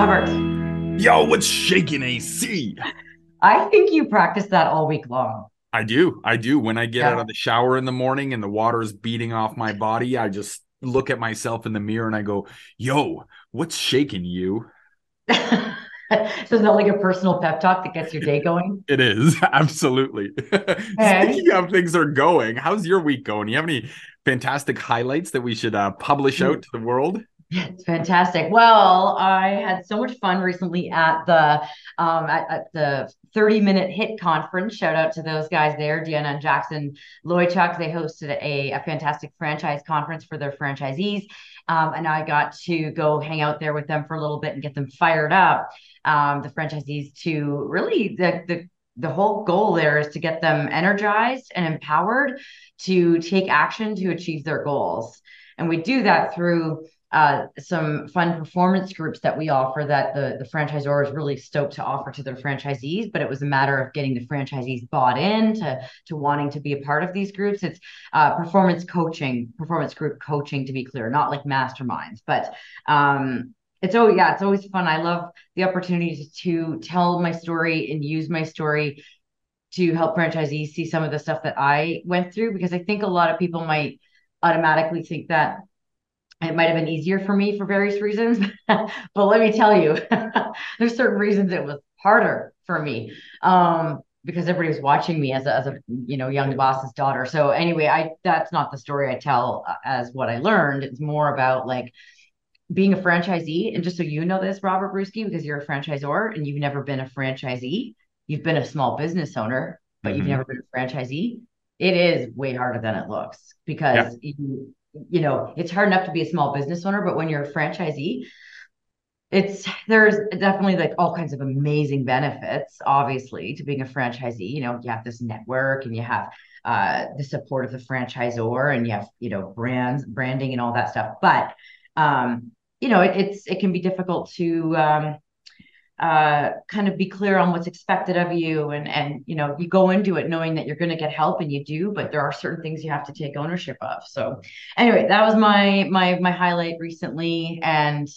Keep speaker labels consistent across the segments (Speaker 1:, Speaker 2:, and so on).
Speaker 1: Robert,
Speaker 2: Yo, what's shaking AC?
Speaker 1: I think you practice that all week long.
Speaker 2: I do. I do. When I get
Speaker 1: Yeah.
Speaker 2: out of the shower in the morning and the water is beating off my body, I just look at myself in the mirror and I go, Yo, what's shaking you?
Speaker 1: so is that like a personal pep talk that gets your day going?
Speaker 2: It is. Absolutely. Speaking of things are going, how's your week going? You have any fantastic highlights that we should uh, publish out to the world?
Speaker 1: It's fantastic. Well, I had so much fun recently at the um at, at the 30 minute hit conference. Shout out to those guys there, Deanna and Jackson Loychuk. They hosted a, a fantastic franchise conference for their franchisees. Um, and I got to go hang out there with them for a little bit and get them fired up. Um, the franchisees to really the the the whole goal there is to get them energized and empowered to take action to achieve their goals. And we do that through uh, some fun performance groups that we offer that the, the franchisor is really stoked to offer to their franchisees. But it was a matter of getting the franchisees bought in to, to wanting to be a part of these groups. It's uh, performance coaching, performance group coaching, to be clear, not like masterminds. But um, it's oh yeah, it's always fun. I love the opportunity to tell my story and use my story to help franchisees see some of the stuff that I went through because I think a lot of people might automatically think that it might have been easier for me for various reasons, but let me tell you, there's certain reasons it was harder for me um, because everybody was watching me as a, as a you know young boss's daughter. So anyway, I that's not the story I tell uh, as what I learned. It's more about like being a franchisee. And just so you know this, Robert Bruski, because you're a franchisor and you've never been a franchisee, you've been a small business owner, but you've
Speaker 2: Mhm.
Speaker 1: never been a franchisee. It is way harder than it looks because you you know, it's hard enough to be a small business owner, but when you're a franchisee, it's there's definitely like all kinds of amazing benefits, obviously, to being a franchisee. You know, you have this network and you have uh the support of the franchisor and you have, you know, brands, branding and all that stuff. But um, you know, it, it's it can be difficult to um uh, kind of be clear on what's expected of you and and you know you go into it knowing that you're going to get help and you do but there are certain things you have to take ownership of so anyway that was my my my highlight recently and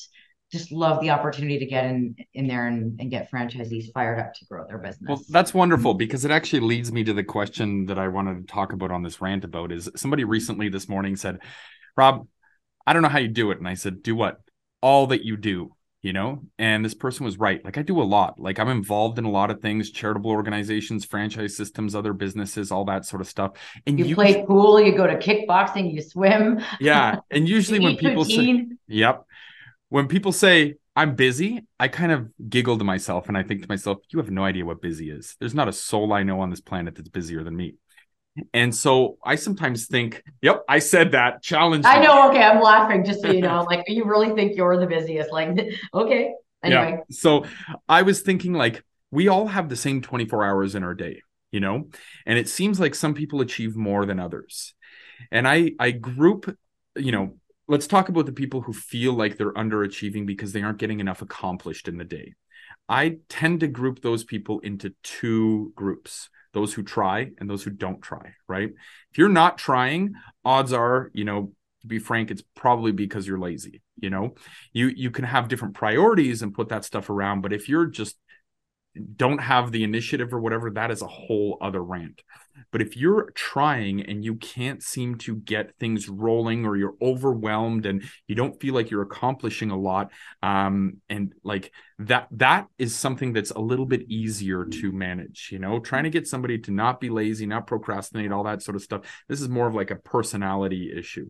Speaker 1: just love the opportunity to get in in there and, and get franchisees fired up to grow their business
Speaker 2: Well, that's wonderful because it actually leads me to the question that I wanted to talk about on this rant about is somebody recently this morning said, Rob, I don't know how you do it. And I said, do what? All that you do, you know? And this person was right. Like I do a lot. Like I'm involved in a lot of things, charitable organizations, franchise systems, other businesses, all that sort of stuff. And
Speaker 1: you play pool you go to kickboxing you swim
Speaker 2: yeah. And usually when people say. Yep. When people say I'm busy, I kind of giggle to myself and I think to myself, you have no idea what busy is. There's not a soul I know on this planet that's busier than me. And so I sometimes think, yep, I said that. Challenge.
Speaker 1: I know okay I'm laughing just so you know like you really think you're the busiest like okay anyway
Speaker 2: Yeah. So I was thinking like we all have the same 24 hours in our day, you know? And it seems like some people achieve more than others. And I I group, you know, let's talk about the people who feel like they're underachieving because they aren't getting enough accomplished in the day. I tend to group those people into two groups those who try and those who don't try, right? If you're not trying, odds are, you know, to be frank, it's probably because you're lazy, you know? You you can have different priorities and put that stuff around, but if you're just don't have the initiative or whatever, that is a whole other rant. But if you're trying and you can't seem to get things rolling or you're overwhelmed and you don't feel like you're accomplishing a lot, um, and like that, that is something that's a little bit easier to manage, you know, trying to get somebody to not be lazy, not procrastinate, all that sort of stuff. This is more of like a personality issue.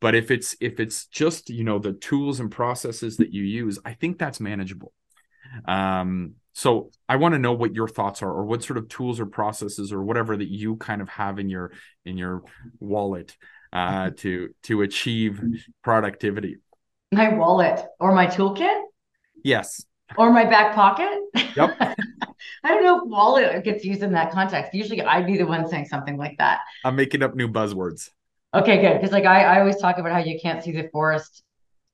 Speaker 2: But if it's if it's just, you know, the tools and processes that you use, I think that's manageable. Um, so I want to know what your thoughts are, or what sort of tools or processes or whatever that you kind of have in your in your wallet uh, to to achieve productivity.
Speaker 1: my wallet or my toolkit
Speaker 2: Yes.
Speaker 1: or my back pocket.
Speaker 2: Yep.
Speaker 1: I don't know if wallet gets used in that context. Usually I'd be the one saying something like that.
Speaker 2: I'm making up new buzzwords.
Speaker 1: Okay, good. Because like I, I always talk about how you can't see the forest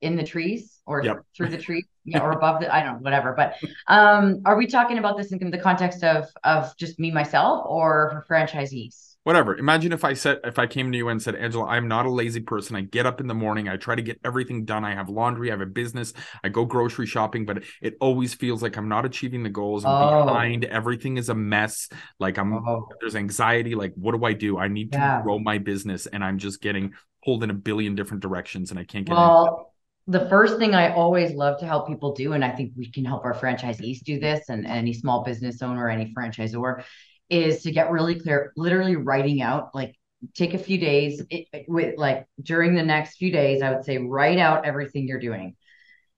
Speaker 1: in the trees or
Speaker 2: Yep.
Speaker 1: through the trees, you know, or above the I don't know, whatever. But um are we talking about this in the context of of just me myself or for franchisees?
Speaker 2: whatever. Imagine if I said if I came to you and said, Angela, I'm not a lazy person. I get up in the morning, I try to get everything done. I have laundry, I have a business, I go grocery shopping, but it always feels like I'm not achieving the goals. I'm
Speaker 1: Oh.
Speaker 2: behind. Everything is a mess. Like I'm
Speaker 1: Oh.
Speaker 2: there's anxiety. Like, what do I do? I need to grow my business, and I'm just getting pulled in a billion different directions, and I can't get.
Speaker 1: Well, the first thing I always love to help people do, and I think we can help our franchisees do this, and any small business owner, any franchisor, is to get really clear, literally writing out, like take a few days it- with like during the next few days, I would say write out everything you're doing.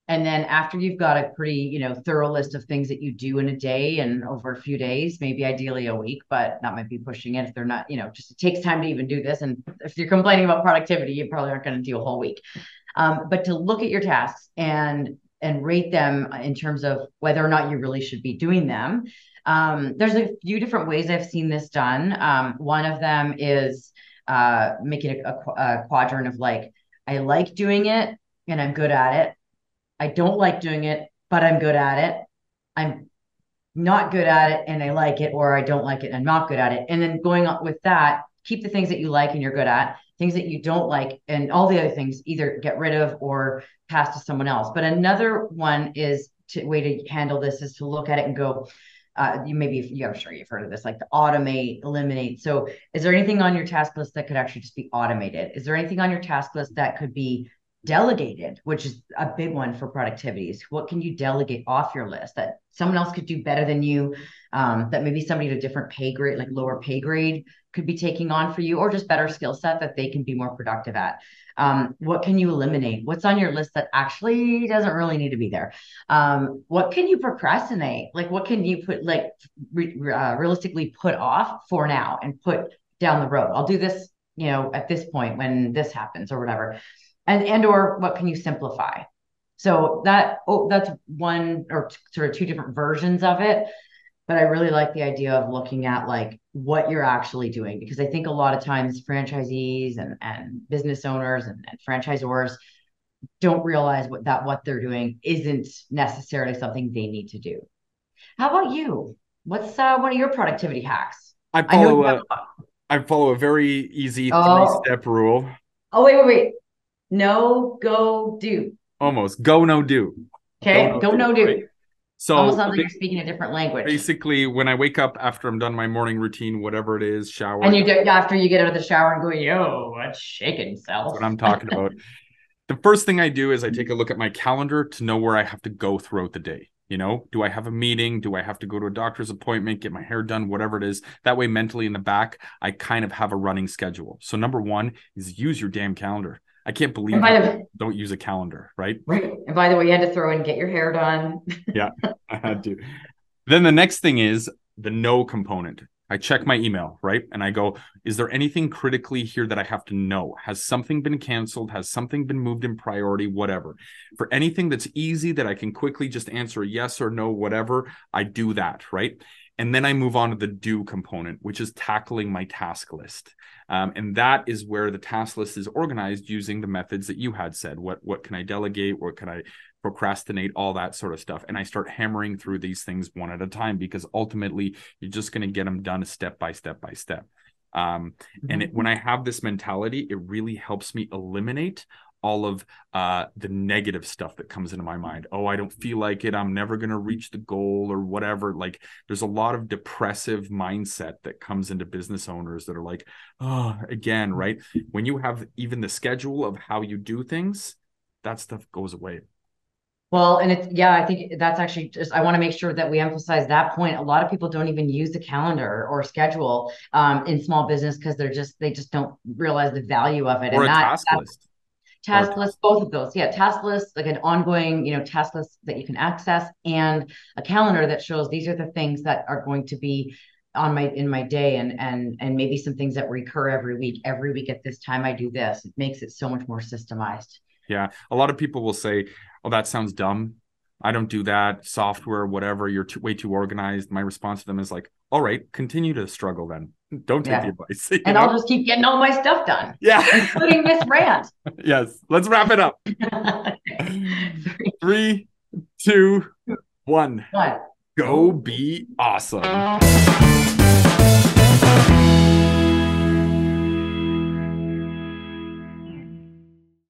Speaker 1: And then after you've got a pretty, you know, thorough list of things that you do in a day and over a few days, maybe ideally a week, but that might be pushing it if they're not, you know, just it takes time to even do this. And if you're complaining about productivity, you probably aren't going to do a whole week. Um, but to look at your tasks and and rate them in terms of whether or not you really should be doing them. Um, there's a few different ways I've seen this done. Um, one of them is uh, making a, a, a quadrant of like, I like doing it and I'm good at it. I don't like doing it, but I'm good at it. I'm not good at it and I like it, or I don't like it and I'm not good at it. And then going with that, keep the things that you like and you're good at, things that you don't like, and all the other things either get rid of or pass to someone else. But another one is to way to handle this is to look at it and go, uh, you maybe you I'm sure you've heard of this, like automate, eliminate. So is there anything on your task list that could actually just be automated? Is there anything on your task list that could be delegated, which is a big one for productivities. What can you delegate off your list that someone else could do better than you? Um, that maybe somebody at a different pay grade, like lower pay grade, could be taking on for you, or just better skill set that they can be more productive at. Um, what can you eliminate? What's on your list that actually doesn't really need to be there? Um, what can you procrastinate? Like, what can you put, like, re- uh, realistically put off for now and put down the road? I'll do this, you know, at this point when this happens or whatever and and or what can you simplify? So that oh that's one or t- sort of two different versions of it. But i really like the idea of looking at like what you're actually doing because i think a lot of times franchisees and and business owners and, and franchisors don't realize what that what they're doing isn't necessarily something they need to do. How about you? What's uh, one of your productivity hacks?
Speaker 2: I
Speaker 1: i
Speaker 2: follow
Speaker 1: you
Speaker 2: a, I follow a very easy
Speaker 1: Oh.
Speaker 2: three step rule.
Speaker 1: oh wait wait wait no go do
Speaker 2: Almost go no do.
Speaker 1: okay
Speaker 2: Go,
Speaker 1: go,
Speaker 2: no,
Speaker 1: no
Speaker 2: do,
Speaker 1: do
Speaker 2: right? So
Speaker 1: Almost sounds like you're speaking a different language.
Speaker 2: basically, when I wake up after I'm done my morning routine, whatever it is, shower,
Speaker 1: And you get after you get out of the shower and go, yo, what's shaking self?
Speaker 2: That's what I'm talking about. the first thing I do is I take a look at my calendar to know where I have to go throughout the day. You know, do I have a meeting? Do I have to go to a doctor's appointment, get my hair done, whatever it is? That way, mentally in the back, I kind of have a running schedule. So, number one is use your damn calendar. I can't believe
Speaker 1: And by
Speaker 2: you
Speaker 1: the
Speaker 2: don't use a calendar, right?
Speaker 1: right. And by the way, you had to throw in get your hair done.
Speaker 2: Yeah, I had to. Then the next thing is the no component. I check my email, right? And I go, is there anything critically here that I have to know? Has something been canceled? Has something been moved in priority? Whatever. For anything that's easy that I can quickly just answer yes or no, whatever, I do that, right? And then I move on to the do component, which is tackling my task list. Um, and that is where the task list is organized using the methods that you had said. What what can I delegate? What can I procrastinate? All that sort of stuff. And I start hammering through these things one at a time because ultimately you're just going to get them done step by step by step. Um, and it, when I have this mentality, it really helps me eliminate all of uh, the negative stuff that comes into my mind. Oh, I don't feel like it. I'm never going to reach the goal or whatever. Like there's a lot of depressive mindset that comes into business owners that are like, oh, again, right? When you have even the schedule of how you do things, that stuff goes away.
Speaker 1: Well, and it's yeah, I think that's actually just I want to make sure that we emphasize that point. A lot of people don't even use the calendar or schedule um, in small business because they're just they just don't realize the value of it.
Speaker 2: Or
Speaker 1: and
Speaker 2: a
Speaker 1: that,
Speaker 2: task list.
Speaker 1: Task list both of those yeah task list like an ongoing you know task list that you can access and a calendar that shows these are the things that are going to be on my in my day and and and maybe some things that recur every week every week at this time i do this it makes it so much more systemized
Speaker 2: Yeah. A lot of people will say, oh, that sounds dumb. I don't do that. Software, whatever. You're too, way too organized. My response to them is like, all right, continue to struggle then. Don't take
Speaker 1: Yeah.
Speaker 2: the advice.
Speaker 1: and
Speaker 2: know?
Speaker 1: i'll just keep getting all my stuff done
Speaker 2: yeah.
Speaker 1: including this rant
Speaker 2: yes. Let's wrap it up. Three, two, one.
Speaker 1: one.
Speaker 2: Go be awesome.